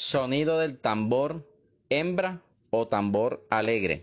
Sonido del tambor hembra o tambor alegre.